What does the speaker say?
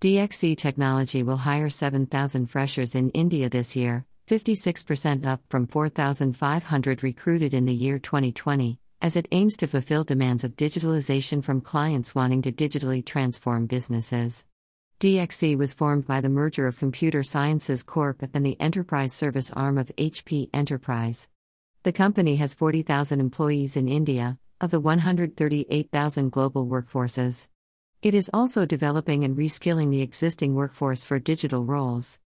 DXC Technology will hire 7,000 freshers in India this year, 56% up from 4,500 recruited in the year 2020, as it aims to fulfill demands of digitalization from clients wanting to digitally transform businesses. DXC was formed by the merger of Computer Sciences Corp and the enterprise service arm of HP Enterprise. The company has 40,000 employees in India, of the 138,000 global workforces. It is also developing and reskilling the existing workforce for digital roles.